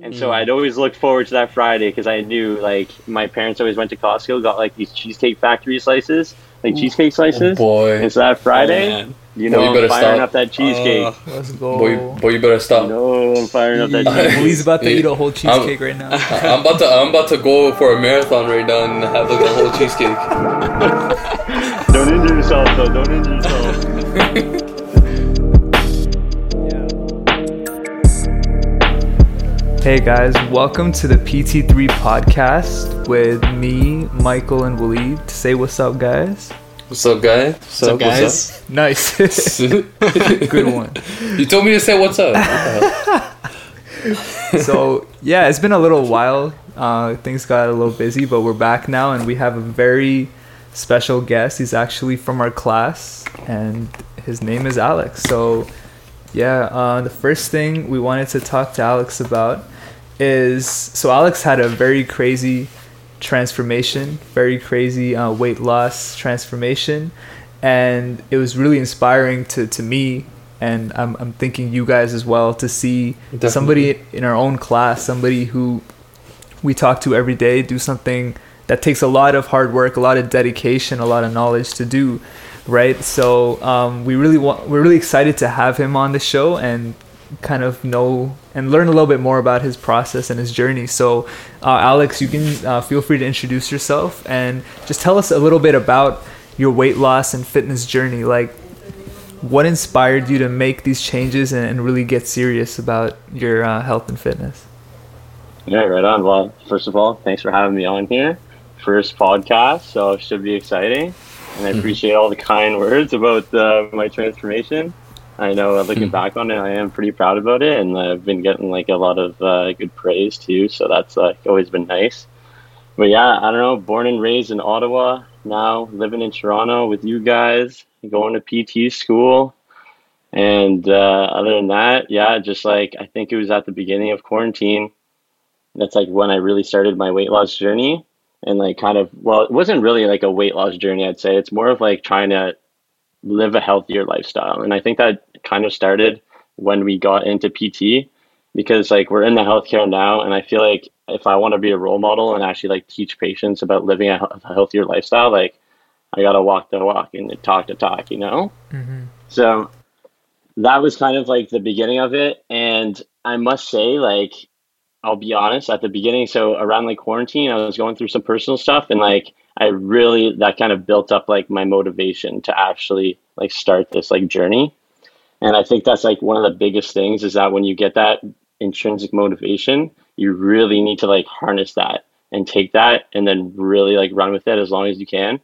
And so I'd always look forward to that Friday because I knew like my parents always went to Costco, got like these cheesecake factory slices, like cheesecake slices. Oh, boy. And so that Friday, man. you Boy, know, you I'm firing stop. up that cheesecake. Uh, Let's go. boy, boy, you better stop. you know, I'm firing up that Well, cheesecake. he's about to Yeah. eat a whole cheesecake right now. I- I'm about to I'm about to go for a marathon right now and have like a whole cheesecake. Don't injure yourself, though. Don't injure yourself. Hey guys, welcome to the PT3 podcast with me, Michael, and Waleed. Say what's up, guys. What's up, guy? What's, What's up, guys? Nice. up? Good one. you told me to say what's up. What the hell? So, yeah, it's been a little while. Uh, things got a little busy, but we're back now, and we have a very special guest. He's actually from our class, and his name is Alex. So, yeah, uh, the first thing we wanted to talk to Alex about is so Alex had a very crazy transformation, very crazy uh, weight loss transformation, and it was really inspiring to, to me, and I'm, I'm thinking you guys as well to see Definitely. somebody in our own class, somebody who we talk to every day, do something that takes a lot of hard work, a lot of dedication, a lot of knowledge to do, right? So um, we really want, we're really excited to have him on the show and kind of know and learn a little bit more about his process and his journey. So, uh, Alex, you can uh, feel free to introduce yourself and just tell us a little bit about your weight loss and fitness journey. Like, what inspired you to make these changes and, and really get serious about your uh, health and fitness? Yeah, right on. Well, first of all, thanks for having me on here. First podcast, so it should be exciting. And I appreciate all the kind words about uh, my transformation. I know uh, looking back on it, I am pretty proud about it, and I've been getting like a lot of uh, good praise too. So that's like always been nice. But yeah, I don't know. Born and raised in Ottawa, now living in Toronto with you guys, going to PT school, and uh, other than that, yeah, just like I think it was at the beginning of quarantine that's like when I really started my weight loss journey and like kind of well it wasn't really like a weight loss journey I'd say it's more of like trying to live a healthier lifestyle and I think that kind of started when we got into PT because like we're in the healthcare now and I feel like if I want to be a role model and actually like teach patients about living a, a healthier lifestyle like I got to walk the walk and talk the talk you know mm-hmm. so that was kind of like the beginning of it and I must say like I'll be honest, at the beginning, so around like quarantine, I was going through some personal stuff and like I really that kind of built up like my motivation to actually like start this like journey. And I think that's like one of the biggest things is that when you get that intrinsic motivation, you really need to like harness that and take that and then really like run with it as long as you can.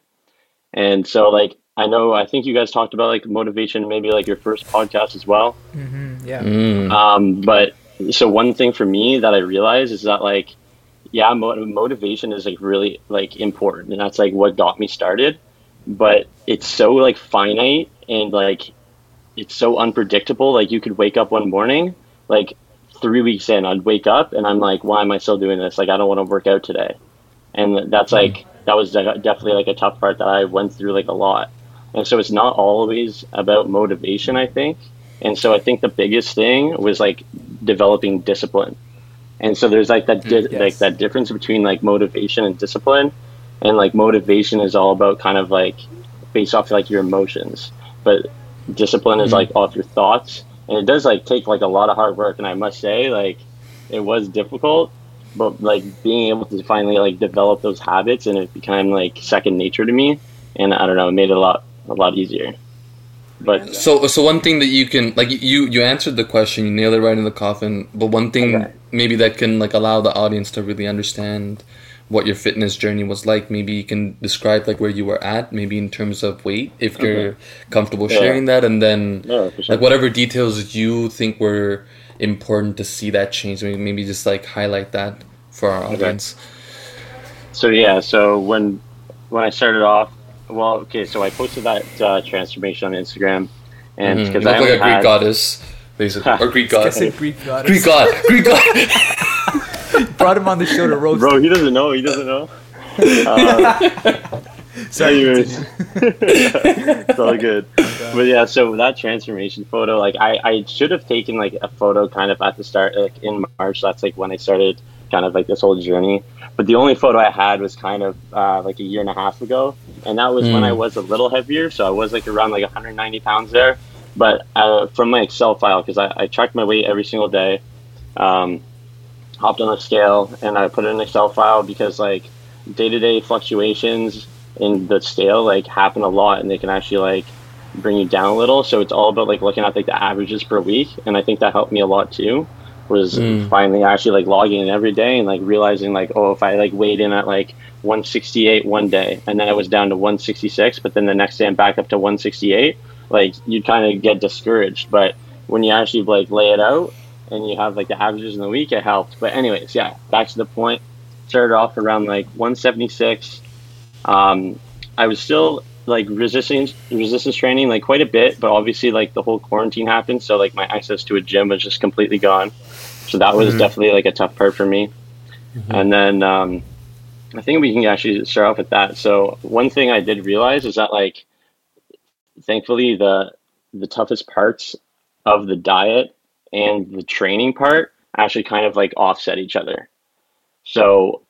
And so like I know I think you guys talked about like motivation maybe like your first podcast as well. Mm-hmm, yeah. Mm. Um, but so one thing for me that I realized is that like, yeah, mo- motivation is like really like important, and that's like what got me started. But it's so like finite and like it's so unpredictable. Like you could wake up one morning, like three weeks in, I'd wake up and I'm like, why am I still doing this? Like I don't want to work out today, and that's hmm. like that was de- definitely like a tough part that I went through like a lot. And so it's not always about motivation, I think. And so I think the biggest thing was like developing discipline. And so there's like that hmm, di- yes. like that difference between like motivation and discipline. And like motivation is all about kind of like based off like your emotions, but discipline is mm-hmm. like off your thoughts. And it does like take like a lot of hard work. And I must say like it was difficult, but like being able to finally like develop those habits and it became like second nature to me. And I don't know, it made it a lot a lot easier. But So, so one thing that you can like you you answered the question, you nailed it right in the coffin. But one thing Okay. maybe that can like allow the audience to really understand what your fitness journey was like. Maybe you can describe like where you were at, maybe in terms of weight, if you're comfortable Yeah. sharing that, and then Yeah, sure. like whatever details you think were important to see that change. Maybe, maybe just like highlight that for our audience. So yeah, so when when I started off, well, okay, so I posted that uh, transformation on Instagram, and Mhm. You because look like a Greek had, goddess, basically, or Greek I god. said Greek goddess. Greek god, Greek god. Brought him on the show to roast. bro, he doesn't know, he doesn't know. Uh, Sorry. Anyways, it's all good. But yeah, so that transformation photo, like I, I should have taken like a photo kind of at the start, like in March. That's like when I started kind of like this whole journey. But the only photo I had was kind of uh, like a year and a half ago, and that was when Mm. I was a little heavier. So I was like around like 190 pounds there. But uh, from my Excel file, because I, I tracked my weight every single day, um, hopped on the scale and I put it in an Excel file because like day to day fluctuations in the scale like happen a lot and they can actually like bring you down a little. So it's all about like looking at like the averages per week, and I think that helped me a lot too. Was Mm. finally actually like logging in every day and like realizing like oh if I like weighed in at like 168 one day and then I was down to 166, but then the next day I'm back up to 168, like you kind of get discouraged. But when you actually like lay it out and you have like the averages in the week, it helped. But anyways, yeah, back to the point. Started off around like 176. Um, I was still like resistance resistance training like quite a bit, but obviously like the whole quarantine happened, so like my access to a gym was just completely gone. So that was Mhm. definitely like a tough part for me. And then um, I think we can actually start off with that. So one thing I did realize is that like thankfully the the toughest parts of the diet and the training part actually kind of like offset each other. So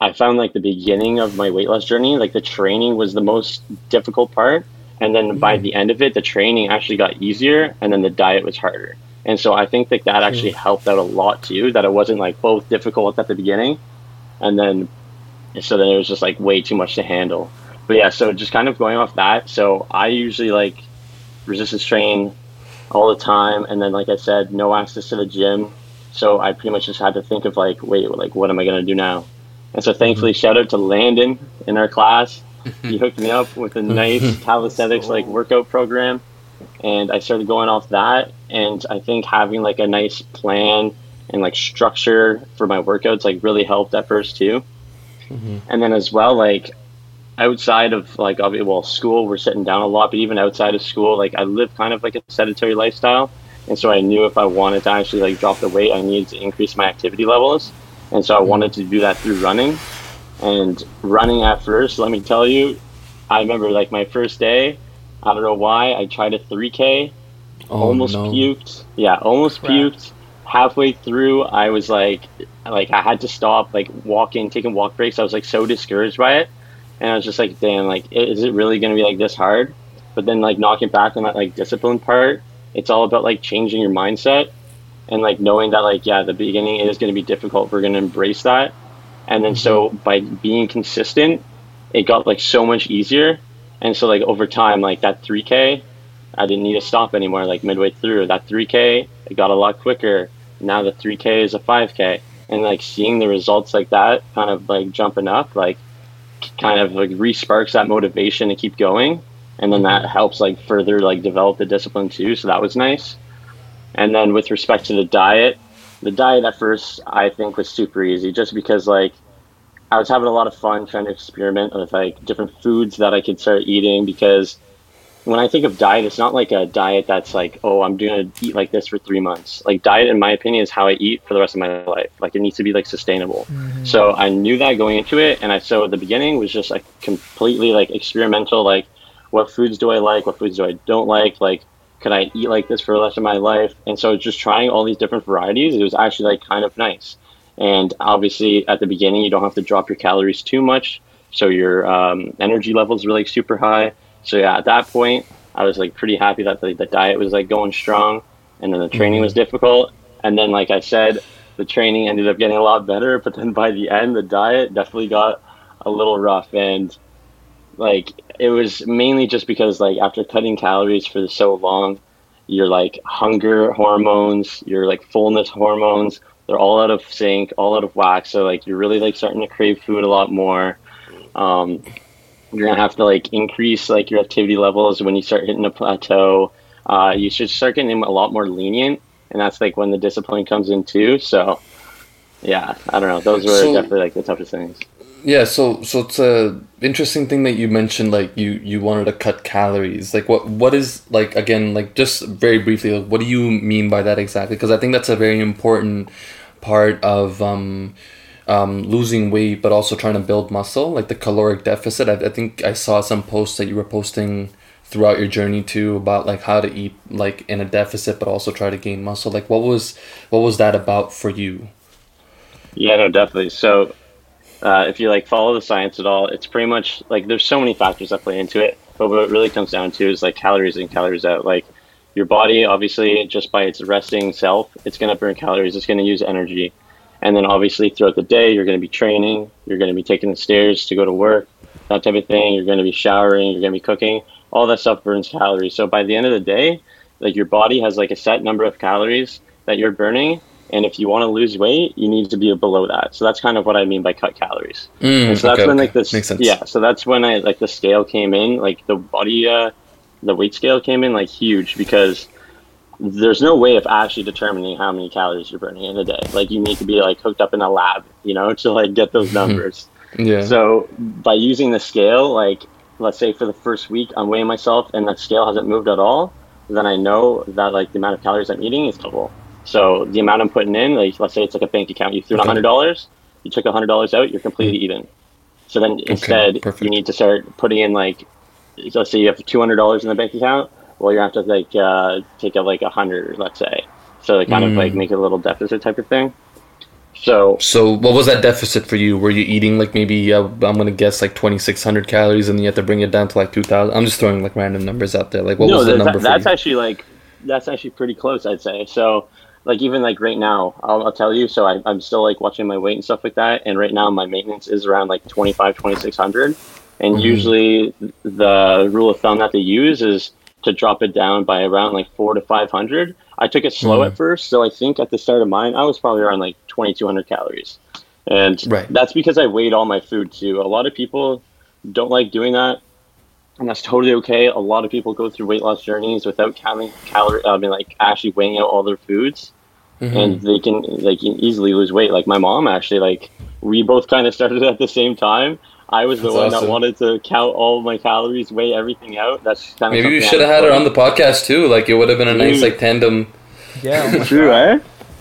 I found like the beginning of my weight loss journey, like the training was the most difficult part. And then by mm. the end of it, the training actually got easier and then the diet was harder. And so I think that that actually helped out a lot too, that it wasn't like both difficult at the beginning and then so then it was just like way too much to handle. But yeah, so just kind of going off that. So I usually like resistance train all the time and then like I said, no access to the gym. So I pretty much just had to think of like, wait, like what am I gonna do now? And so thankfully shout out to Landon in our class. He hooked me up with a nice calisthenics like workout program and I started going off that and I think having like a nice plan and like structure for my workouts like really helped at first too. Mm-hmm. And then as well like outside of like obvi- well school we're sitting down a lot but even outside of school like I live kind of like a sedentary lifestyle and so I knew if I wanted to actually like drop the weight I needed to increase my activity levels and so I wanted to do that through running and running at first let me tell you I remember like my first day I don't know why I tried a 3k Oh, almost no. puked. Yeah, almost Crap. puked. Halfway through, I was like, like I had to stop, like walking, taking walk breaks. I was like so discouraged by it, and I was just like, damn, like is it really gonna be like this hard? But then like knocking back on that like discipline part, it's all about like changing your mindset and like knowing that like yeah, the beginning is gonna be difficult. We're gonna embrace that, and then so mm-hmm. by being consistent, it got like so much easier. And so like over time, like that 3K, I didn't need to stop anymore. Like midway through that 3K, it got a lot quicker. Now the 3K is a 5K, and like seeing the results like that, kind of like jumping up, like kind of like re-sparks that motivation to keep going, and then that helps like further like develop the discipline too. So that was nice. And then with respect to the diet, the diet at first I think was super easy, just because like I was having a lot of fun trying to experiment with like different foods that I could start eating because when I think of diet, it's not like a diet that's like, oh, I'm going to eat like this for three months. Like diet, in my opinion, is how I eat for the rest of my life. Like it needs to be like sustainable. So I knew that going into it, and I so at the beginning was just like completely like experimental. Like, what foods do I like? What foods do I don't like? Like, could I eat like this for the rest of my life? And so just trying all these different varieties, it was actually like kind of nice. And obviously, at the beginning, you don't have to drop your calories too much, so your um, energy levels were like super high. So yeah, at that point, I was like pretty happy that the, the diet was like going strong, and then the training was difficult. And then, like I said, the training ended up getting a lot better. But then by the end, the diet definitely got a little rough, and like it was mainly just because like after cutting calories for so long, your like hunger hormones, your like fullness hormones, they're all out of sync, all out of whack. So like you're really like starting to crave food a lot more. Um, you're gonna have to like increase like your activity levels when you start hitting a plateau. Uh, you should start getting a lot more lenient, and that's like when the discipline comes in too. So, yeah, I don't know. Those were So- definitely like the toughest things. Yeah, so so it's a interesting thing that you mentioned. Like you you wanted to cut calories. Like what what is like again like just very briefly. Like, what do you mean by that exactly? Because I think that's a very important part of um um, losing weight, but also trying to build muscle, like the caloric deficit. I, I think I saw some posts that you were posting throughout your journey too about like how to eat like in a deficit, but also try to gain muscle. Like, what was what was that about for you? Yeah, no, definitely. So, uh, if you like follow the science at all, it's pretty much like there's so many factors that play into it. But what it really comes down to is like calories in, calories out. Like your body, obviously, just by its resting self, it's going to burn calories. It's going to use energy. And then obviously throughout the day, you're going to be training, you're going to be taking the stairs to go to work, that type of thing. You're going to be showering, you're going to be cooking. All that stuff burns calories. So by the end of the day, like your body has like a set number of calories that you're burning. And if you want to lose weight, you need to be below that. So that's kind of what I mean by cut calories. Mm, so that's okay, when like this, Makes sense. yeah. So that's when I like the scale came in, like the body, uh, the weight scale came in like huge because there's no way of actually determining how many calories you're burning in a day. Like you need to be like hooked up in a lab, you know, to like get those numbers. Yeah. So by using the scale, like let's say for the first week I'm weighing myself and that scale hasn't moved at all, then I know that like the amount of calories I'm eating is double. So the amount I'm putting in, like let's say it's like a bank account, you threw Okay. hundred dollars, you took hundred dollars out, you're completely mm. even. So then instead perfect. you need to start putting in like let's say you have two hundred dollars in the bank account, well you have to like uh, take out like a hundred, let's say. So they kind of like Mm. make a little deficit type of thing. So So what was that deficit for you? Were you eating like maybe uh, I'm gonna guess like 2600 calories and you have to bring it down to like 2000? I'm just throwing like random numbers out there. Like what was the that- number for that's you? actually like that's actually pretty close i'd say so like even like right now i'll, I'll tell you so I, i'm still like watching my weight and stuff like that and right now my maintenance is around like 25 2600 and Mhm. usually the rule of thumb that they use is to drop it down by around like four to 500 i took it slow Mhm. at first so i think at the start of mine i was probably around like 2200 calories and Right. that's because i weighed all my food too a lot of people don't like doing that and that's totally okay. A lot of people go through weight loss journeys without counting calorie. I mean, like actually weighing out all their foods, Mhm. and they can they can easily lose weight. Like my mom, actually, like we both kind of started at the same time. I was the That's one awesome. that wanted to count all my calories, weigh everything out. That's kind of Maybe you should have had her on the podcast too. Like it would have been a nice like tandem. Yeah. oh True, God. eh?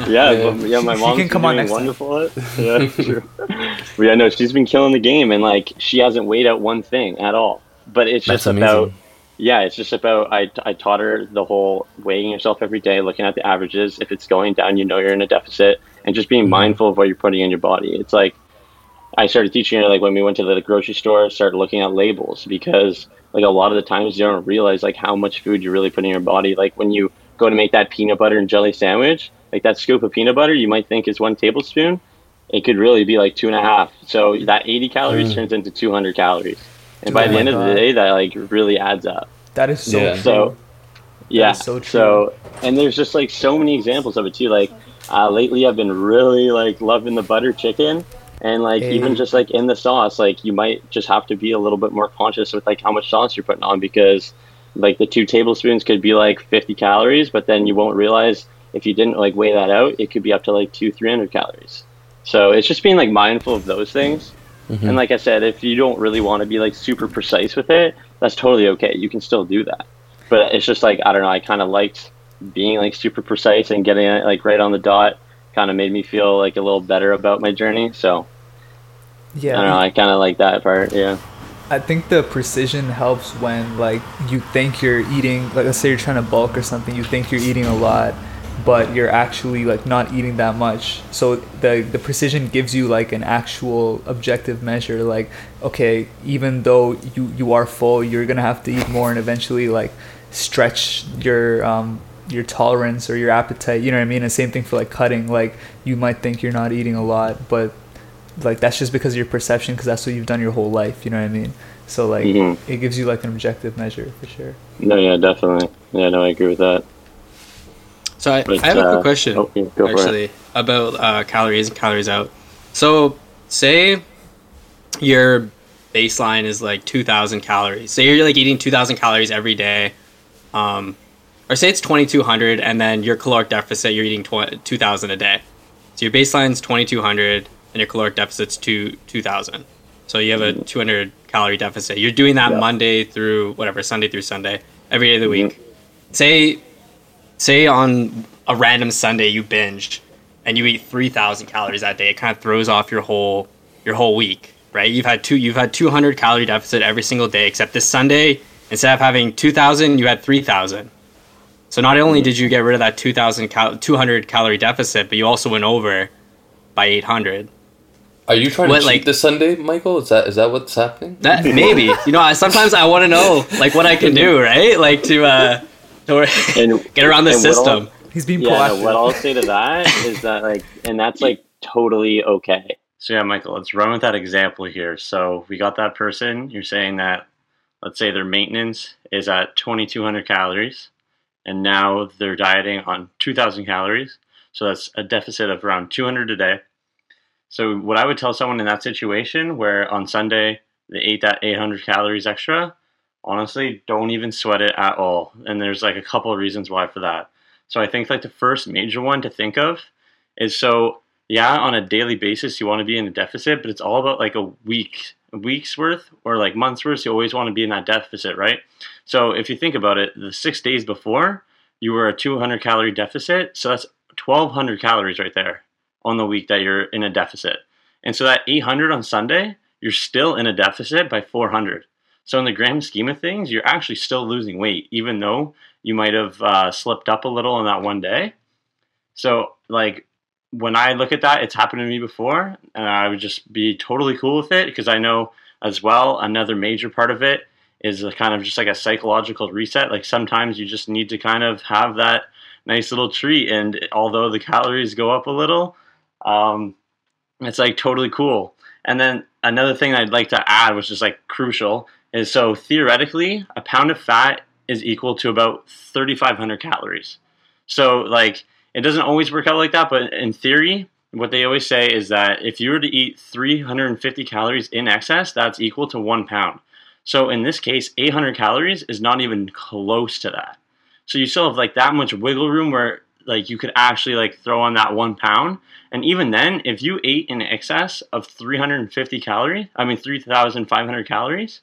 Yeah, Yeah. but, yeah. My She mom can come on next time. wonderful at it. Yeah, true. but yeah, no, she's been killing the game, and like she hasn't weighed out one thing at all. But it's That's just amazing. about yeah, it's just about I, I taught her the whole weighing yourself every day, looking at the averages. If it's going down, you know you're in a deficit, and just being Mhm. mindful of what you're putting in your body. It's like I started teaching her like when we went to the grocery store, started looking at labels because like a lot of the times you don't realize like how much food you're really putting in your body. Like when you go to make that peanut butter and jelly sandwich, like that scoop of peanut butter you might think is one tablespoon, it could really be like two and a half. So that 80 calories Mm. turns into 200 calories, and Dude, by oh the my end of the day, that like really adds up. That is so Yeah. true. So yeah, so true. so and there's just like so many examples of it too. Like uh, lately, I've been really like loving the butter chicken, and like Hey. even just like in the sauce, like you might just have to be a little bit more conscious with like how much sauce you're putting on because like the two tablespoons could be like 50 calories, but then you won't realize if you didn't like weigh that out, it could be up to like two 300 calories. So it's just being like mindful of those things. Mhm. And like I said, if you don't really want to be like super precise with it, that's totally okay. You can still do that. But it's just like I don't know. I kind of liked being like super precise and getting it like right on the dot. Kind of made me feel like a little better about my journey. So yeah. I don't know. I kind of like that part. Yeah. I think the precision helps when like you think you're eating like let's say you're trying to bulk or something you think you're eating a lot but you're actually like not eating that much so the the precision gives you like an actual objective measure like okay even though you you are full you're gonna have to eat more and eventually like stretch your um your tolerance or your appetite you know what i mean and same thing for like cutting like you might think you're not eating a lot but like that's just because of your perception because that's what you've done your whole life you know what i mean so like Mhm. it gives you like an objective measure for sure No. Yeah. Definitely. Yeah. No. I agree with that. So I, But, I have a uh, quick question oh, yeah, go for it. actually about uh, calories and calories out. So say your baseline is like 2,000 calories. Say you're like eating 2,000 calories every day, um, or say it's 2,200, and then your caloric deficit you're eating tw- 2,000 a day. So your baseline's 2,200, and your caloric deficit's two 2,000. So you have a 200 calorie deficit. You're doing that Yeah. Monday through whatever Sunday through Sunday every day of the Mhm. week. Say say on a random Sunday you binge and you eat 3000 calories that day, it kind of throws off your whole your whole week, right? You've had two you've had 200 calorie deficit every single day except this Sunday instead of having 2000, you had 3000. So not only did you get rid of that 2000 cal- 200 calorie deficit, but you also went over by 800. Are you trying What, to cheat like- this Sunday, Michael? Is that is that what's happening? That maybe. you know, I, sometimes I want to know like what I can do, right? Like to uh to And get around the system. He's being yeah, no, proactive. what I'll say to that is that like, and that's like totally okay. So yeah, Michael, let's run with that example here. So we got that person. You're saying that, let's say their maintenance is at 2,200 calories, and now they're dieting on 2,000 calories. So that's a deficit of around 200 a day. So what I would tell someone in that situation, where on Sunday they ate that 800 calories extra, honestly, don't even sweat it at all. And there's like a couple of reasons why for that. So I think like the first major one to think of is so yeah, on a daily basis you want to be in a deficit, but it's all about like a week, a week's worth or like months worth. You always want to be in that deficit, right? So if you think about it, the six days before you were a 200 calorie deficit, so that's 1,200 calories right there on the week that you're in a deficit. And so that 800 on Sunday, you're still in a deficit by 400. So in the grand scheme of things, you're actually still losing weight, even though you might have uh, slipped up a little in that one day. So like when I look at that, it's happened to me before, and I would just be totally cool with it because I know as well another major part of it is a kind of just like a psychological reset. Like sometimes you just need to kind of have that nice little treat, and although the calories go up a little, um, it's like totally cool. And then another thing I'd like to add, which is like crucial, is so theoretically, a pound of fat is equal to about 3,500 calories. So, like, it doesn't always work out like that, but in theory, what they always say is that if you were to eat 350 calories in excess, that's equal to one pound. So, in this case, 800 calories is not even close to that. So, you still have like that much wiggle room where like you could actually like throw on that one pound. And even then, if you ate in excess of 350 calories, I mean 3,500 calories,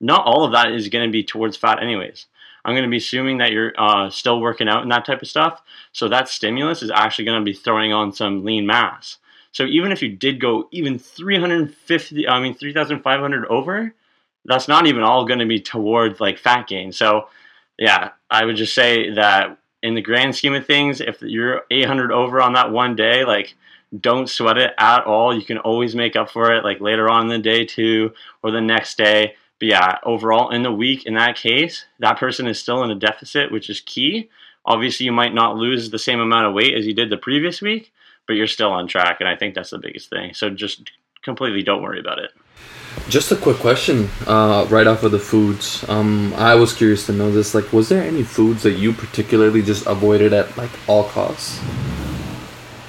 not all of that is going to be towards fat, anyways. I'm going to be assuming that you're uh, still working out and that type of stuff. So that stimulus is actually going to be throwing on some lean mass. So even if you did go even 350, I mean 3,500 over, that's not even all going to be towards like fat gain. So yeah, I would just say that in the grand scheme of things, if you're 800 over on that one day, like don't sweat it at all. You can always make up for it like later on in the day too, or the next day. But yeah, overall in the week, in that case, that person is still in a deficit, which is key. Obviously, you might not lose the same amount of weight as you did the previous week, but you're still on track. And I think that's the biggest thing. So just completely don't worry about it. Just a quick question, uh, right off of the foods. Um, I was curious to know this. Like, was there any foods that you particularly just avoided at like all costs?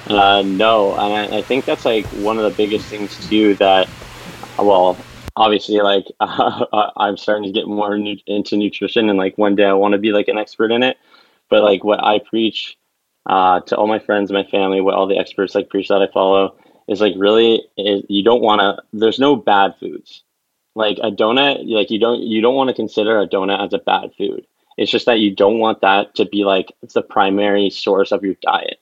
Uh, no, and I, I think that's like one of the biggest things too. That, well, obviously, like uh, I'm starting to get more nu- into nutrition, and like one day I want to be like an expert in it. But like what I preach uh, to all my friends, my family, what all the experts like preach that I follow is like really is, you don't want to. There's no bad foods. Like a donut, like you don't you don't want to consider a donut as a bad food. It's just that you don't want that to be like the primary source of your diet.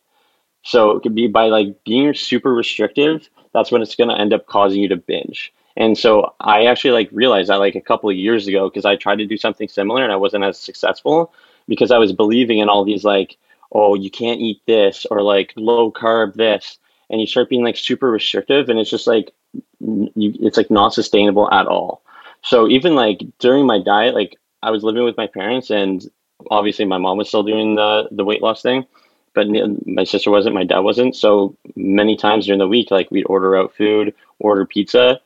So it could be by like being super restrictive, that's when it's going to end up causing you to binge. And so I actually like realized that like a couple of years ago because I tried to do something similar and I wasn't as successful because I was believing in all these like, oh, you can't eat this or like low carb this. And you start being like super restrictive and it's just like, you, it's like not sustainable at all. So even like during my diet, like I was living with my parents and obviously my mom was still doing the, the weight loss thing but my sister wasn't, my dad wasn't. So many times during the week, like we'd order out food, order pizza,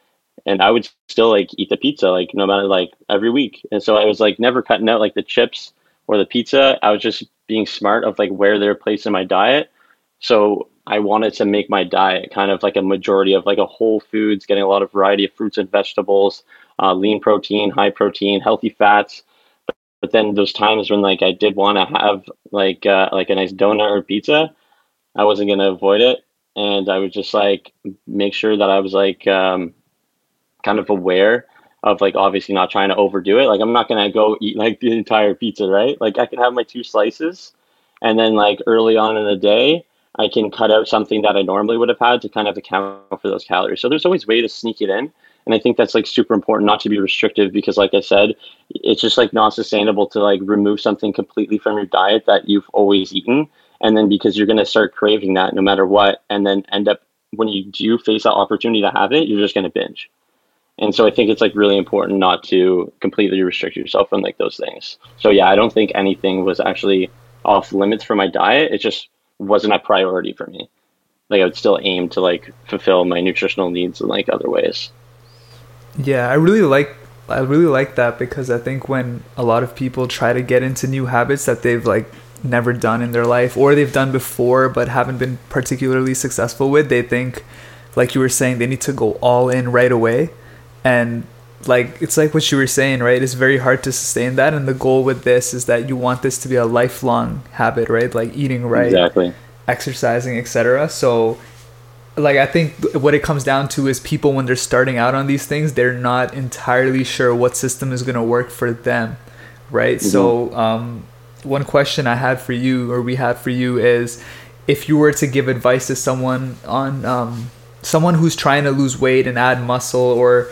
and I would still like eat the pizza, like no matter like every week. And so I was like never cutting out like the chips or the pizza. I was just being smart of like where they're placed in my diet. So I wanted to make my diet kind of like a majority of like a whole foods, getting a lot of variety of fruits and vegetables, uh, lean protein, high protein, healthy fats but then those times when like I did want to have like uh, like a nice donut or pizza, I wasn't gonna avoid it, and I would just like make sure that I was like um, kind of aware of like obviously not trying to overdo it. Like I'm not gonna go eat like the entire pizza, right? Like I can have my two slices, and then like early on in the day I can cut out something that I normally would have had to kind of account for those calories. So there's always a way to sneak it in. And I think that's like super important not to be restrictive because like I said, it's just like not sustainable to like remove something completely from your diet that you've always eaten. And then because you're gonna start craving that no matter what, and then end up when you do face that opportunity to have it, you're just gonna binge. And so I think it's like really important not to completely restrict yourself from like those things. So yeah, I don't think anything was actually off limits for my diet. It just wasn't a priority for me. Like I would still aim to like fulfill my nutritional needs in like other ways. Yeah, I really like I really like that because I think when a lot of people try to get into new habits that they've like never done in their life or they've done before but haven't been particularly successful with, they think like you were saying they need to go all in right away and like it's like what you were saying right? It's very hard to sustain that and the goal with this is that you want this to be a lifelong habit right? Like eating right Exactly. exercising etc so like i think what it comes down to is people when they're starting out on these things they're not entirely sure what system is going to work for them right? So um, one question i had for you or we had for you is if you were to give advice to someone on um, someone who's trying to lose weight and add muscle or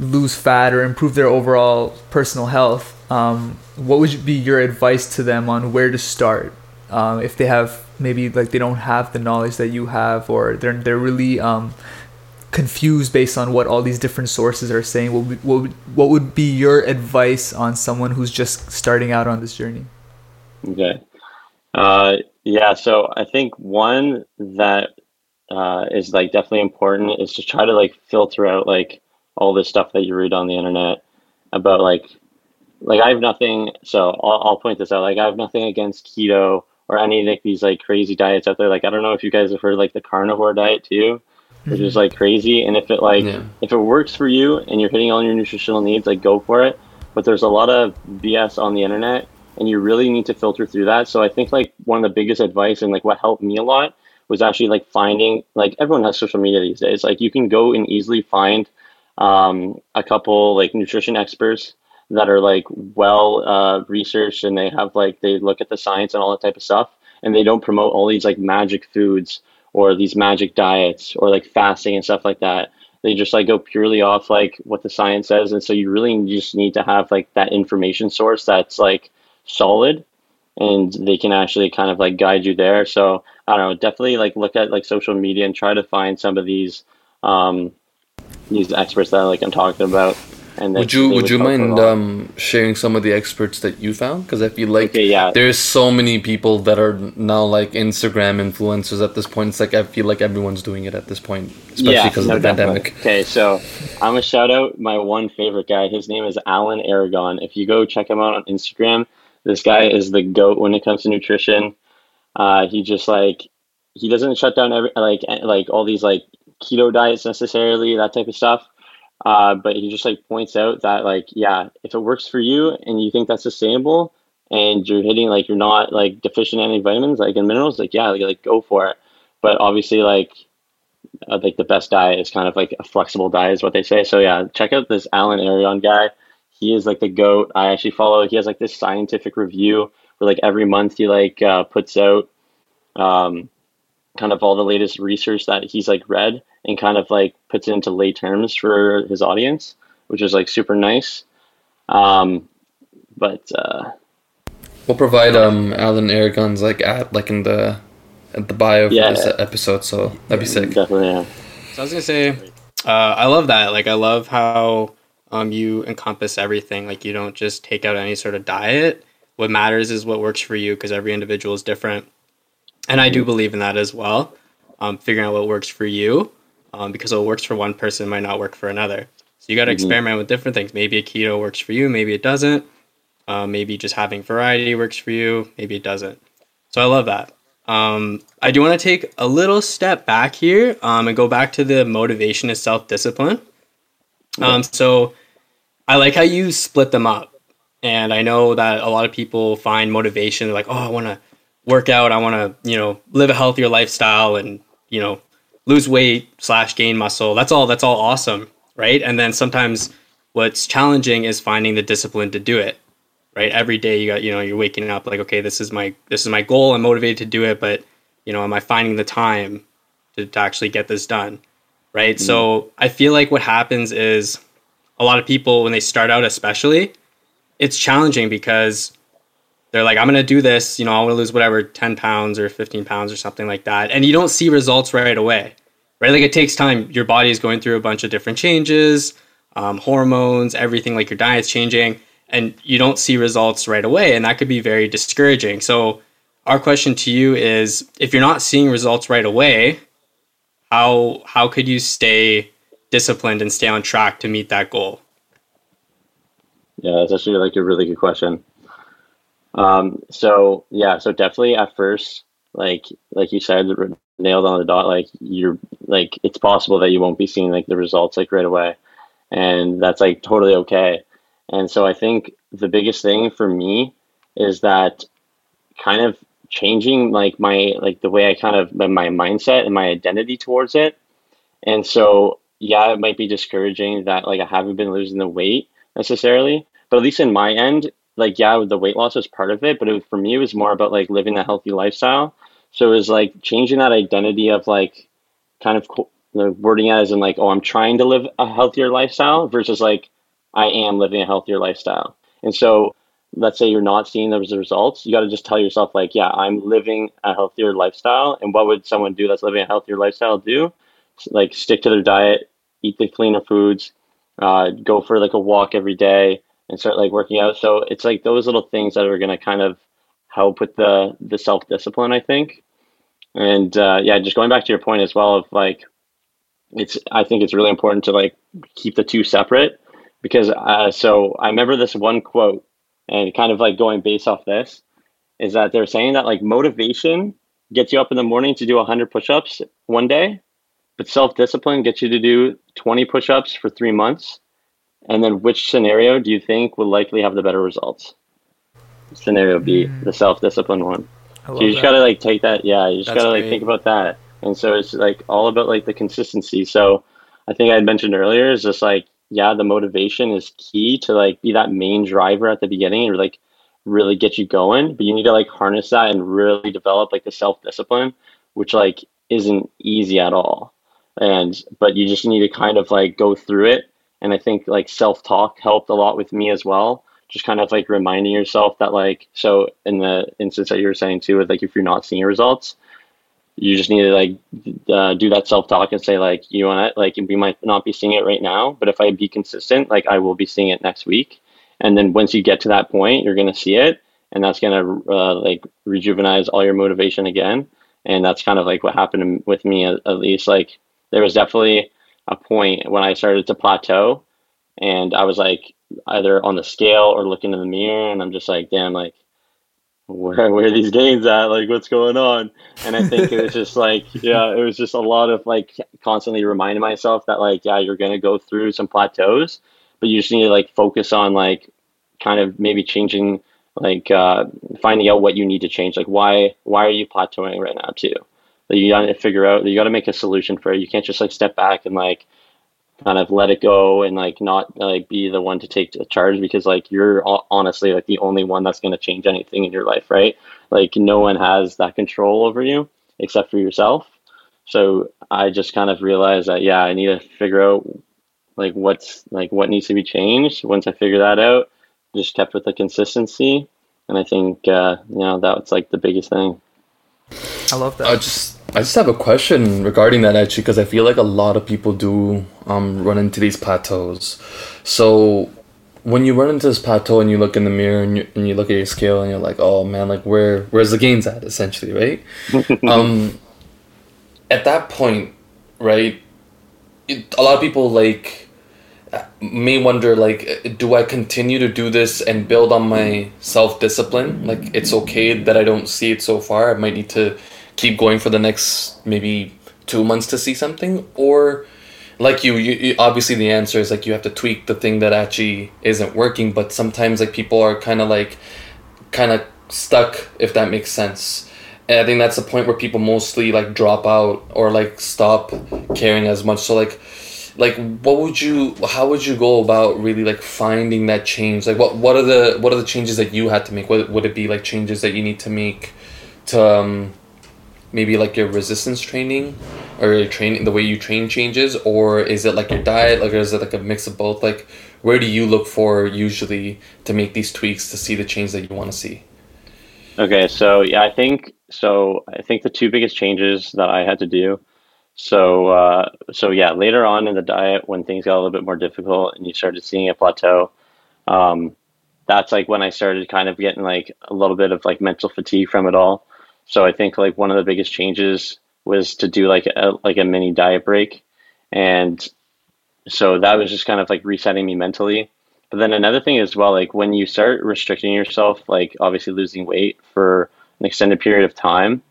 lose fat or improve their overall personal health, um, what would be your advice to them on where to start? Um, if they have maybe like they don't have the knowledge that you have, or they're they're really um, confused based on what all these different sources are saying. What would, what what would be your advice on someone who's just starting out on this journey? Okay. Uh, yeah. So I think one that uh, is like definitely important is to try to like filter out like all this stuff that you read on the internet about like like I have nothing. So I'll, I'll point this out. Like I have nothing against keto or any like these like crazy diets out there. Like I don't know if you guys have heard like the carnivore diet too, which is mm-hmm. like crazy. And if it like Yeah. if it works for you and you're hitting all your nutritional needs, like go for it. But there's a lot of BS on the internet, and you really need to filter through that. So I think like one of the biggest advice and like what helped me a lot was actually like finding like everyone has social media these days. Like you can go and easily find um, a couple like nutrition experts that are like well uh, researched and they have like they look at the science and all that type of stuff and they don't promote all these like magic foods or these magic diets or like fasting and stuff like that. They just like go purely off like what the science says and so you really just need to have like that information source that's like solid and they can actually kind of like guide you there. So i don't know definitely like look at like social media and try to find some of these um these experts that like i'm talking about and Would you would you mind um, sharing some of the experts that you found? Because I feel like Okay, yeah. there's so many people that are now like Instagram influencers at this point. It's like I feel like everyone's doing it at this point, especially because of the definitely. pandemic. Okay, so I'm gonna shout out my one favorite guy. His name is Alan Aragon. If you go check him out on Instagram, this guy is the goat when it comes to nutrition. Uh, he just like he doesn't shut down every like like all these like keto diets necessarily that type of stuff. Uh, but he just like points out that like yeah, if it works for you and you think that's sustainable and you're hitting like you're not like deficient in any vitamins like in minerals, like yeah, like, like go for it. But obviously like I think the best diet is kind of like a flexible diet is what they say. So yeah, check out this Alan Aragon guy. He is like the goat. I actually follow. He has like this scientific review where like every month he like uh, puts out um, kind of all the latest research that he's like read and kind of like puts it into lay terms for his audience, which is like super nice. Um, but uh, We'll provide um Alan Aragon's like at like in the at the bio for Yeah. this episode, so that'd be sick. definitely yeah. So I was gonna say, uh, I love that. Like, I love how um, you encompass everything. Like, you don't just take out any sort of diet. What matters is what works for you because every individual is different, and I do believe in that as well. Um, figuring out what works for you, um, because what works for one person might not work for another. So you got to experiment with different things. Maybe a keto works for you, maybe it doesn't. Uh, maybe just having variety works for you, maybe it doesn't. So I love that. Um, I do want to take a little step back here um, and go back to the motivation is self discipline. Um, so I like how you split them up. And I know that a lot of people find motivation like, oh, I want to work out, I want to, you know, live a healthier lifestyle and, you know, lose weight slash gain muscle. That's all. That's all awesome, right? And then sometimes what's challenging is finding the discipline to do it right every day you got you know you're waking up like okay this is my this is my goal i'm motivated to do it but you know, am I finding the time to, to actually get this done? Right. Mm-hmm. So I feel like what happens is a lot of people, when they start out, especially, it's challenging because they're like, I'm going to do this, you know, I want to lose whatever, 10 pounds or 15 pounds or something like that. And you don't see results right away, right? Like it takes time. Your body is going through a bunch of different changes, um, hormones, everything, like your diet's changing, and you don't see results right away. And that could be very discouraging. So, our question to you is if you're not seeing results right away, how how could you stay disciplined and stay on track to meet that goal? Yeah, that's actually like a really good question. Um, so yeah, so definitely at first, like like you said, nailed on the dot. Like you're like it's possible that you won't be seeing like the results like right away, and that's like totally okay. And so I think the biggest thing for me is that kind of changing like my like the way I kind of my mindset and my identity towards it. And so yeah, it might be discouraging that like I haven't been losing the weight necessarily, but at least in my end, like yeah, the weight loss was part of it, but it, for me it was more about like living a healthy lifestyle. So it was like changing that identity of like kind of the wording as in like oh I'm trying to live a healthier lifestyle versus like I am living a healthier lifestyle. And so let's say you're not seeing those results, you got to just tell yourself like yeah I'm living a healthier lifestyle. And what would someone do that's living a healthier lifestyle do? Like stick to their diet, eat the cleaner foods, uh, go for like a walk every day and start like working out. So it's like those little things that are going to kind of help with the the self discipline, I think. And uh, yeah, just going back to your point as well of like, it's I think it's really important to like keep the two separate because uh, so I remember this one quote and kind of like going based off this is that they're saying that like motivation gets you up in the morning to do 100 push-ups one day but self-discipline gets you to do 20 push-ups for three months and then which scenario do you think will likely have the better results? Scenario B, mm. the self discipline one. So you just gotta like take that, yeah, you just That's gotta like great. think about that. And so it's like all about like the consistency. So I think I had mentioned earlier is just like, yeah, the motivation is key to like be that main driver at the beginning and like really get you going. But you need to like harness that and really develop like the self discipline, which like isn't easy at all. And but you just need to kind of like go through it and I think like self talk helped a lot with me as well. Just kind of like reminding yourself that like so in the instance that you were saying too, with like if you're not seeing results, you just need to like uh, do that self talk and say like you want to like we might not be seeing it right now, but if I be consistent, like I will be seeing it next week. And then once you get to that point, you're gonna see it, and that's gonna uh, like rejuvenize all your motivation again. And that's kind of like what happened with me at, at least. Like there was definitely a point when I started to plateau and I was like either on the scale or looking in the mirror and I'm just like, damn, like where where are these gains at? Like what's going on? And I think it was just like, yeah, it was just a lot of like constantly reminding myself that like, yeah, you're gonna go through some plateaus, but you just need to like focus on like kind of maybe changing like uh, finding out what you need to change. Like why why are you plateauing right now too? That you got to figure out that you got to make a solution for it. You can't just like step back and like kind of let it go and like not like be the one to take the charge because like you're honestly like the only one that's going to change anything in your life, right? Like no one has that control over you except for yourself. So I just kind of realized that yeah, I need to figure out like what's like what needs to be changed. Once I figure that out, just kept with the consistency, and I think uh, you know that's like the biggest thing. I love that. I just I just have a question regarding that actually because I feel like a lot of people do um, run into these plateaus. So when you run into this plateau and you look in the mirror and you, and you look at your scale and you're like, oh man, like where where's the gains at essentially, right? um, at that point, right? It, a lot of people like may wonder like do i continue to do this and build on my self-discipline like it's okay that i don't see it so far i might need to keep going for the next maybe two months to see something? Or like you, you, you obviously the answer is like you have to tweak the thing that actually isn't working but sometimes like people are kind of like kind of stuck if that makes sense. And i think that's the point where people mostly like drop out or like stop caring as much. So like like what would you how would you go about really like finding that change? Like what what are the what are the changes that you had to make? What would it be like changes that you need to make to um maybe like your resistance training or your training the way you train changes or is it like your diet like or is it like a mix of both like where do you look for usually to make these tweaks to see the change that you want to see Okay, so yeah, I think so. I think the two biggest changes that I had to do. So, uh, so yeah, later on in the diet, when things got a little bit more difficult and you started seeing a plateau, um, that's like when I started kind of getting like a little bit of like mental fatigue from it all. So I think like one of the biggest changes was to do like a like a mini diet break, and so that was just kind of like resetting me mentally. But then another thing as well, like when you start restricting yourself, like obviously losing weight for an extended period of time,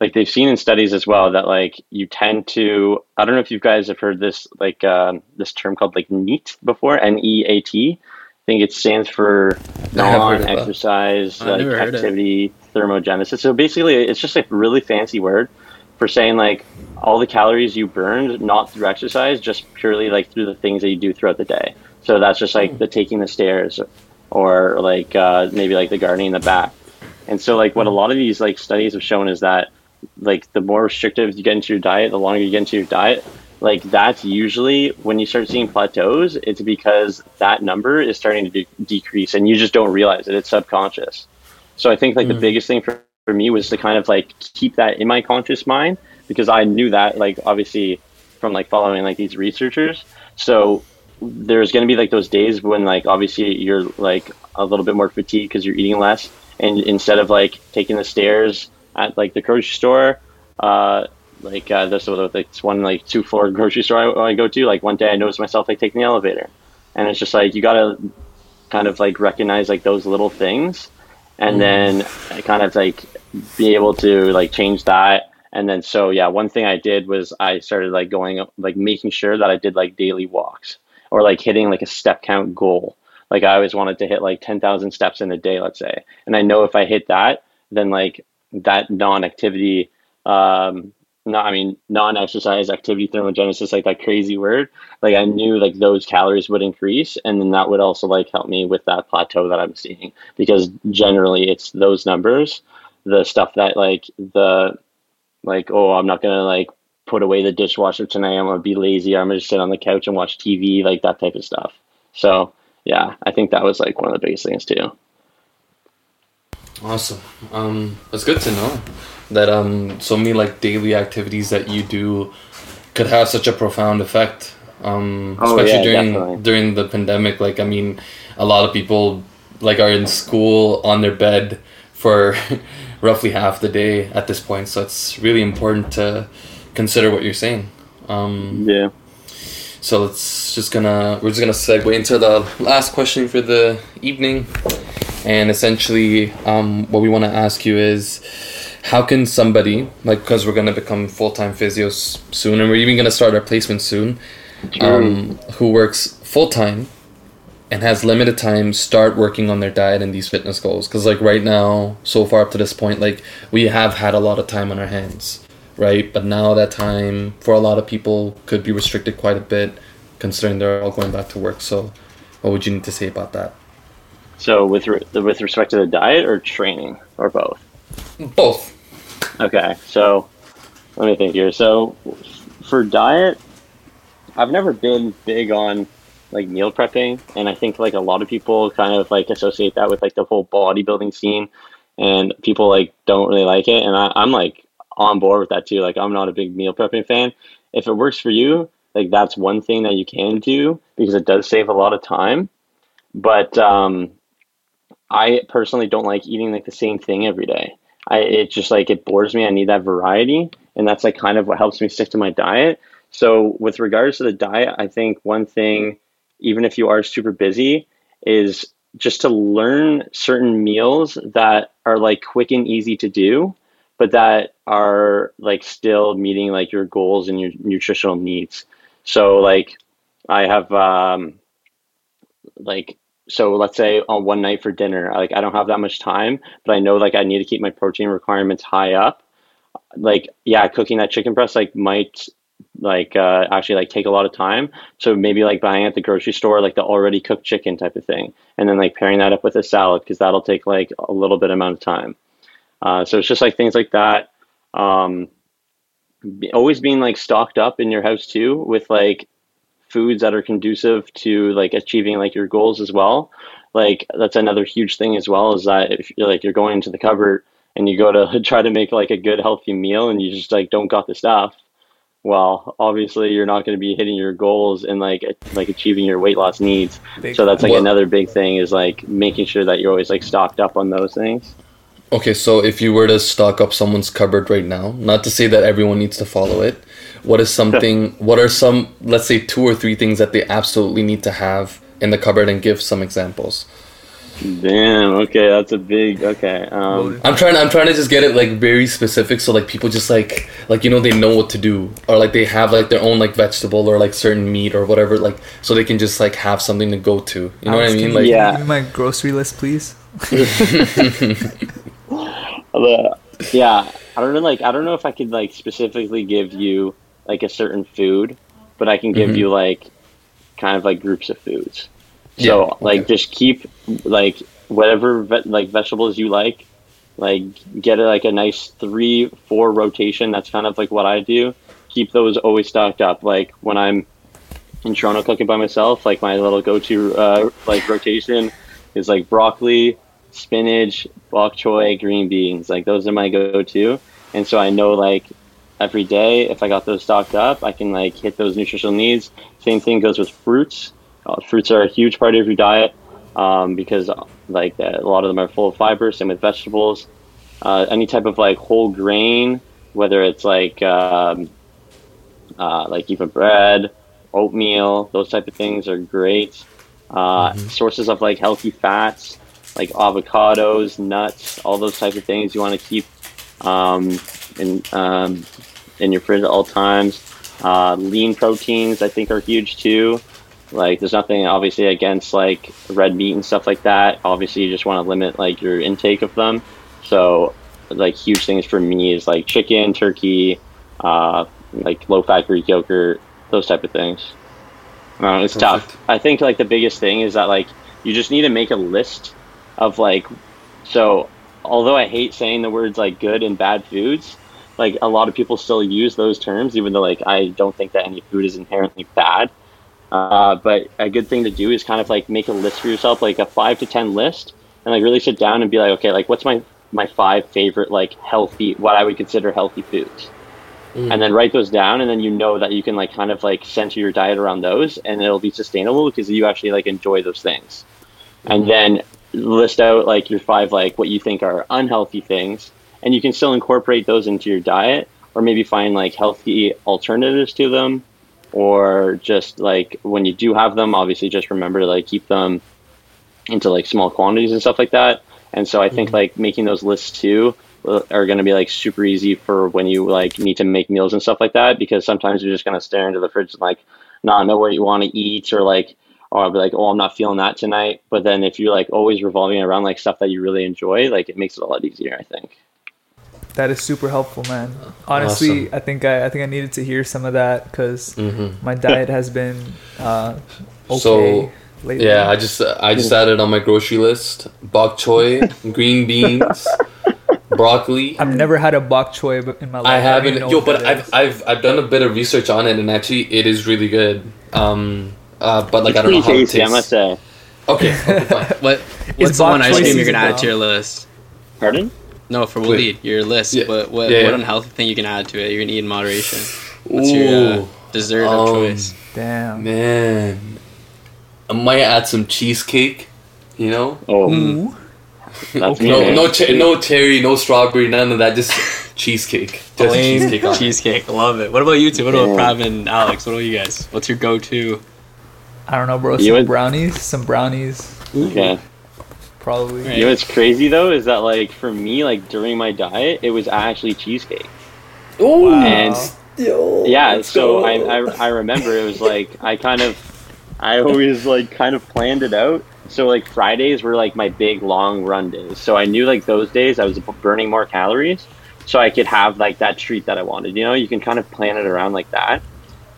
like they've seen in studies as well that like you tend to I don't know if you guys have heard this like um, this term called like NEAT before N E A T. I think it stands for I have heard of that. non-exercise like never heard it. activity thermogenesis. So basically, it's just a really fancy word for saying like all the calories you burned not through exercise, just purely like through the things that you do throughout the day. So that's just like the taking the stairs, or like uh, maybe like the gardening in the back. And so like what a lot of these like studies have shown is that like the more restrictive you get into your diet, the longer you get into your diet, like that's usually when you start seeing plateaus, it's because that number is starting to de- decrease and you just don't realize it. It's subconscious. So I think like the biggest thing for, for me was to kind of like keep that in my conscious mind because I knew that like obviously from like following like these researchers. So there's going to be like those days when like obviously you're like a little bit more fatigued because you're eating less and instead of like taking the stairs at like the grocery store uh like uh sort of like this one like two floor grocery store I, I go to like one day i noticed myself like taking the elevator. And it's just like you gotta kind of like recognize like those little things. And then kind of like be able to like change that. And then so yeah one thing i did was i started like going like making sure that i did like daily walks or like hitting like a step count goal. Like i always wanted to hit like 10,000 steps in a day let's say. And i know if i hit that then like that non-activity um not i mean non-exercise activity thermogenesis like that crazy word like i knew like those calories would increase and then that would also like help me with that plateau that i'm seeing because generally it's those numbers the stuff that like the like oh i'm not gonna like put away the dishwasher tonight i'm gonna be lazy i'm gonna just sit on the couch and watch tv like that type of stuff. So yeah i think that was like one of the biggest things too Awesome. Um, it's good to know that um so many like daily activities that you do could have such a profound effect. Um, Oh, especially yeah, during definitely. during the pandemic. Like I mean, a lot of people like are in school on their bed for roughly half the day at this point. So it's really important to consider what you're saying. Um, yeah so let's just gonna we're just gonna segue into the last question for the evening, and essentially, um, what we want to ask you is, how can somebody like because we're gonna become full time physios soon, and we're even gonna start our placement soon, um, who works full time and has limited time start working on their diet and these fitness goals? Because like right now so far up to this point like we have had a lot of time on our hands right? But now that time for a lot of people could be restricted quite a bit considering they're all going back to work. So what would you need to say about that so with re- with respect to the diet or training or both both Okay, so let me think here. So for diet, I've never been big on like meal prepping, and I think like a lot of people kind of like associate that with like the whole bodybuilding scene, and people like don't really like it, and I, I'm like on board with that too. Like I'm not a big meal prepping fan. If it works for you, like that's one thing that you can do because it does save a lot of time. But um, I personally don't like eating like the same thing every day. I it just like it bores me. I need that variety, and that's like kind of what helps me stick to my diet. So with regards to the diet, I think one thing, even if you are super busy, is just to learn certain meals that are like quick and easy to do, but that are like still meeting like your goals and your nutritional needs. So like I have um like so let's say on one night for dinner, like I don't have that much time, but I know like I need to keep my protein requirements high up. Like yeah, cooking that chicken breast like might like uh, actually like take a lot of time. So maybe like buying at the grocery store like the already cooked chicken type of thing, and then like pairing that up with a salad because that'll take like a little bit amount of time. Uh, so it's just like things like that. um, be, always being like stocked up in your house too with like foods that are conducive to like achieving like your goals as well. Like that's another huge thing as well is that if you're like you're going into the cupboard and you go to try to make like a good healthy meal and you just like don't got the stuff well obviously you're not going to be hitting your goals and like like achieving your weight loss needs so that's like Well- another big thing is like making sure that you're always like stocked up on those things Okay, so if you were to stock up someone's cupboard right now, not to say that everyone needs to follow it, what is something, what are some, let's say, two or three things that they absolutely need to have in the cupboard and give some examples? damn okay that's a big okay um I'm trying. I'm trying to just get it like very specific, so like people just like like you know they know what to do, or like they have like their own like vegetable or like certain meat or whatever, like so they can just like have something to go to. You know what I mean? can Like you Yeah. Give me my grocery list, please. yeah i don't know like i don't know if i could like specifically give you like a certain food but i can give Mhm. you like kind of like groups of foods so Yeah, okay. like just keep like whatever ve- like vegetables you like like get a, like a nice three four rotation that's kind of like what i do keep those always stocked up like when i'm in toronto cooking by myself like my little go-to uh, like rotation is like broccoli spinach bok choy green beans like those are my go-to and so i know like every day if i got those stocked up i can like hit those nutritional needs same thing goes with fruits uh, fruits are a huge part of your diet um, because like a lot of them are full of fiber. Same with vegetables. Uh, any type of like whole grain, whether it's like um, uh, like even bread, oatmeal, those type of things are great. Uh, Sources of like healthy fats, like avocados, nuts, all those type of things you want to keep um, in um, in your fridge at all times. Uh, lean proteins, I think, are huge too. Like, there's nothing obviously against like red meat and stuff like that. Obviously, you just want to limit like your intake of them. So, like, huge things for me is like chicken, turkey, uh, like low fat Greek yogurt, those type of things. Uh, it's tough. I think like the biggest thing is that like you just need to make a list of like so although I hate saying the words like good and bad foods, like a lot of people still use those terms, even though like I don't think that any food is inherently bad. Uh, but a good thing to do is kind of like make a list for yourself, like a five to ten list, and like really sit down and be like, okay, like what's my my five favorite like healthy, what I would consider healthy foods, and then write those down, and then you know that you can like kind of like center your diet around those, and it'll be sustainable because you actually like enjoy those things, and then list out like your five like what you think are unhealthy things, and you can still incorporate those into your diet, or maybe find like healthy alternatives to them or just like when you do have them obviously just remember to like keep them into like small quantities and stuff like that. And so i think like making those lists too uh, are going to be like super easy for when you like need to make meals and stuff like that because sometimes you're just going to stare into the fridge and like not know what you want to eat or like or I'll be like oh i'm not feeling that tonight but then if you're like always revolving around like stuff that you really enjoy like it makes it a lot easier i think That is super helpful, man. Honestly, Awesome. I think I, I think I needed to hear some of that because Mhm. my diet has been uh, okay So, lately. Yeah, I just I just added on my grocery list bok choy, green beans, broccoli. I've never had a bok choy in my life. I haven't. even know Yo, but I've. I've I've done a bit of research on it, and actually, it is really good. Um, uh, but like it's I don't know pretty how it tasty i tastes. must say Okay, okay, fine. What what's the one ice cream you're gonna add to your list? pardon No, for Wait. Your list. Yeah. What what, Yeah, what yeah. unhealthy thing you can add to it? You're gonna eat in moderation. What's your uh, Ooh, dessert of um, choice? Damn. man, I might add some cheesecake. You know, oh Ooh. that's me, no, no, che- no cherry, no strawberry, none of that. Just cheesecake. Just Plain cheesecake. on it. cheesecake. Love it. What about you two? What about Yeah. Prav and Alex? What about you guys? What's your go-to? I don't know, bro. You Some brownies. Some brownies. okay Probably. Right. You know what's crazy though is that like for me like during my diet it was actually cheesecake. Ooh, Wow. And yo, yeah, so go. I, I I remember it was like I kind of I always like kind of planned it out. So like Fridays were like my big long run days. So I knew like those days I was burning more calories so I could have like that treat that I wanted. You know, you can kind of plan it around like that.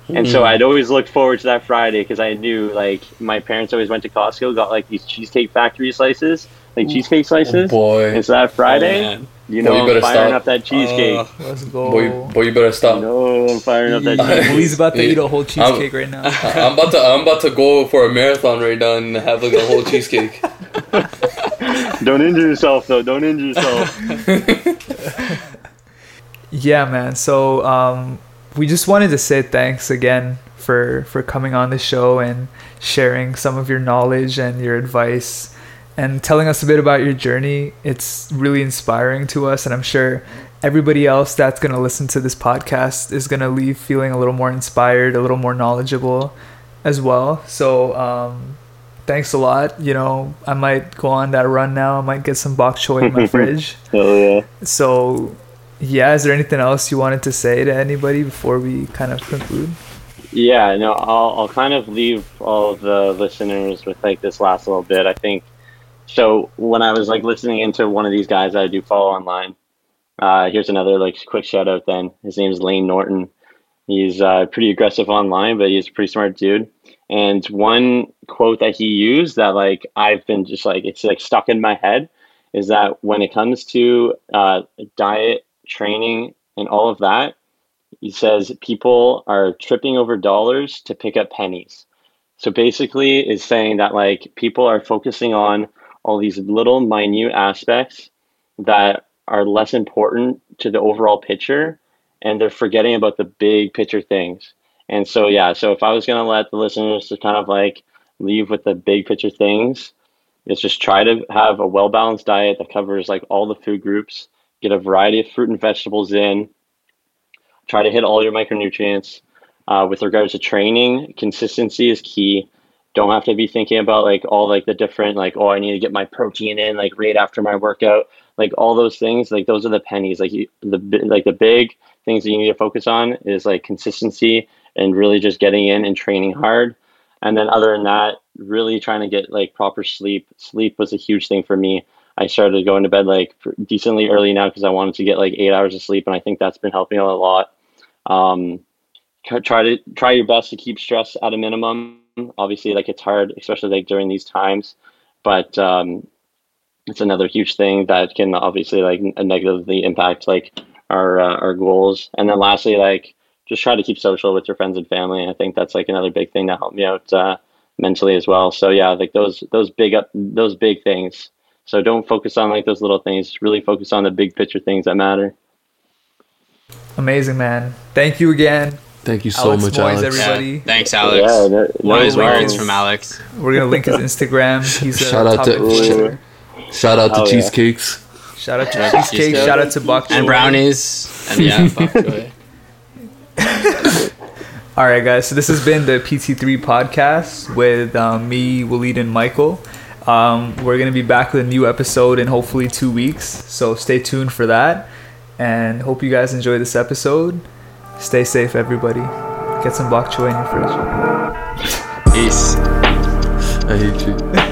And so Mhm. I'd always look forward to that Friday because I knew like my parents always went to Costco, got like these cheesecake factory slices, like cheesecake Oh slices. boy. And so that Friday, Oh. You know, Well, you I'm firing stop. up that cheesecake. Uh, Let's go. Boy, boy, you better stop. No, I'm firing up that cheesecake. He's about to eat a whole cheesecake right now. I'm about to I'm about to go for a marathon right now and have like a whole cheesecake. Don't injure yourself, though. Don't injure yourself. Yeah, man. So um, we just wanted to say thanks again for for coming on the show and sharing some of your knowledge and your advice and telling us a bit about your journey. It's really inspiring to us, and I'm sure everybody else that's going to listen to this podcast is going to leave feeling a little more inspired, a little more knowledgeable as well. So um, thanks a lot. You know, I might go on that run now. I might get some bok choy in my fridge. Hell yeah. So, yeah, is there anything else you wanted to say to anybody before we kind of conclude? Yeah, no, I'll, I'll kind of leave all the listeners with like this last little bit. I think so. When I was like listening into one of these guys that I do follow online, uh, here's another like quick shout out. Then his name is Layne Norton. He's uh, pretty aggressive online, but he's a pretty smart dude. And one quote that he used that like I've been just like it's like stuck in my head is that when it comes to uh, diet, training, and all of that, he says people are tripping over dollars to pick up pennies. So basically, is saying that like people are focusing on all these little minute aspects that are less important to the overall picture, and they're forgetting about the big picture things. And so yeah, so if I was gonna let the listeners to kind of like leave with the big picture things, is just try to have a well balanced diet that covers like all the food groups, get a variety of fruit and vegetables in, try to hit all your micronutrients. Uh, with regards to training, consistency is key. Don't have to be thinking about like all like the different like oh I need to get my protein in like right after my workout like all those things like those are the pennies like you, the like the big things that you need to focus on is like consistency and really just getting in and training hard and then other than that really trying to get like proper sleep sleep was a huge thing for me I started going to bed like decently early now because I wanted to get like eight hours of sleep and I think that's been helping a lot um, try to try your best to keep stress at a minimum. Obviously, like it's hard, especially like during these times, but um, it's another huge thing that can obviously like negatively impact like our uh, our goals. And then lastly, like just try to keep social with your friends and family. I think that's like another big thing that helped me out uh, mentally as well. So yeah, like those those big up those big things. So don't focus on like those little things. Really focus on the big picture things that matter. Amazing, man. Thank you again. Thank you so Alex much, Moyes, Alex. everybody. Yeah, thanks, Alex. Yeah, no, no Wise words from Alex. We're gonna link his Instagram. He's a Shout out top to- influencer. Shout out to Oh, yeah. Cheesecakes. Shout out to Shout out to cheesecake. cheesecake. Shout out to bok And brownies. And yeah, bok. All right, guys. So this has been the PT3 podcast with um, me, Waleed, and Michael. Um, we're gonna be back with a new episode in hopefully two weeks. So stay tuned for that, and hope you guys enjoy this episode. Stay safe, everybody. Get some bok choy in your fridge. Peace. I hate you.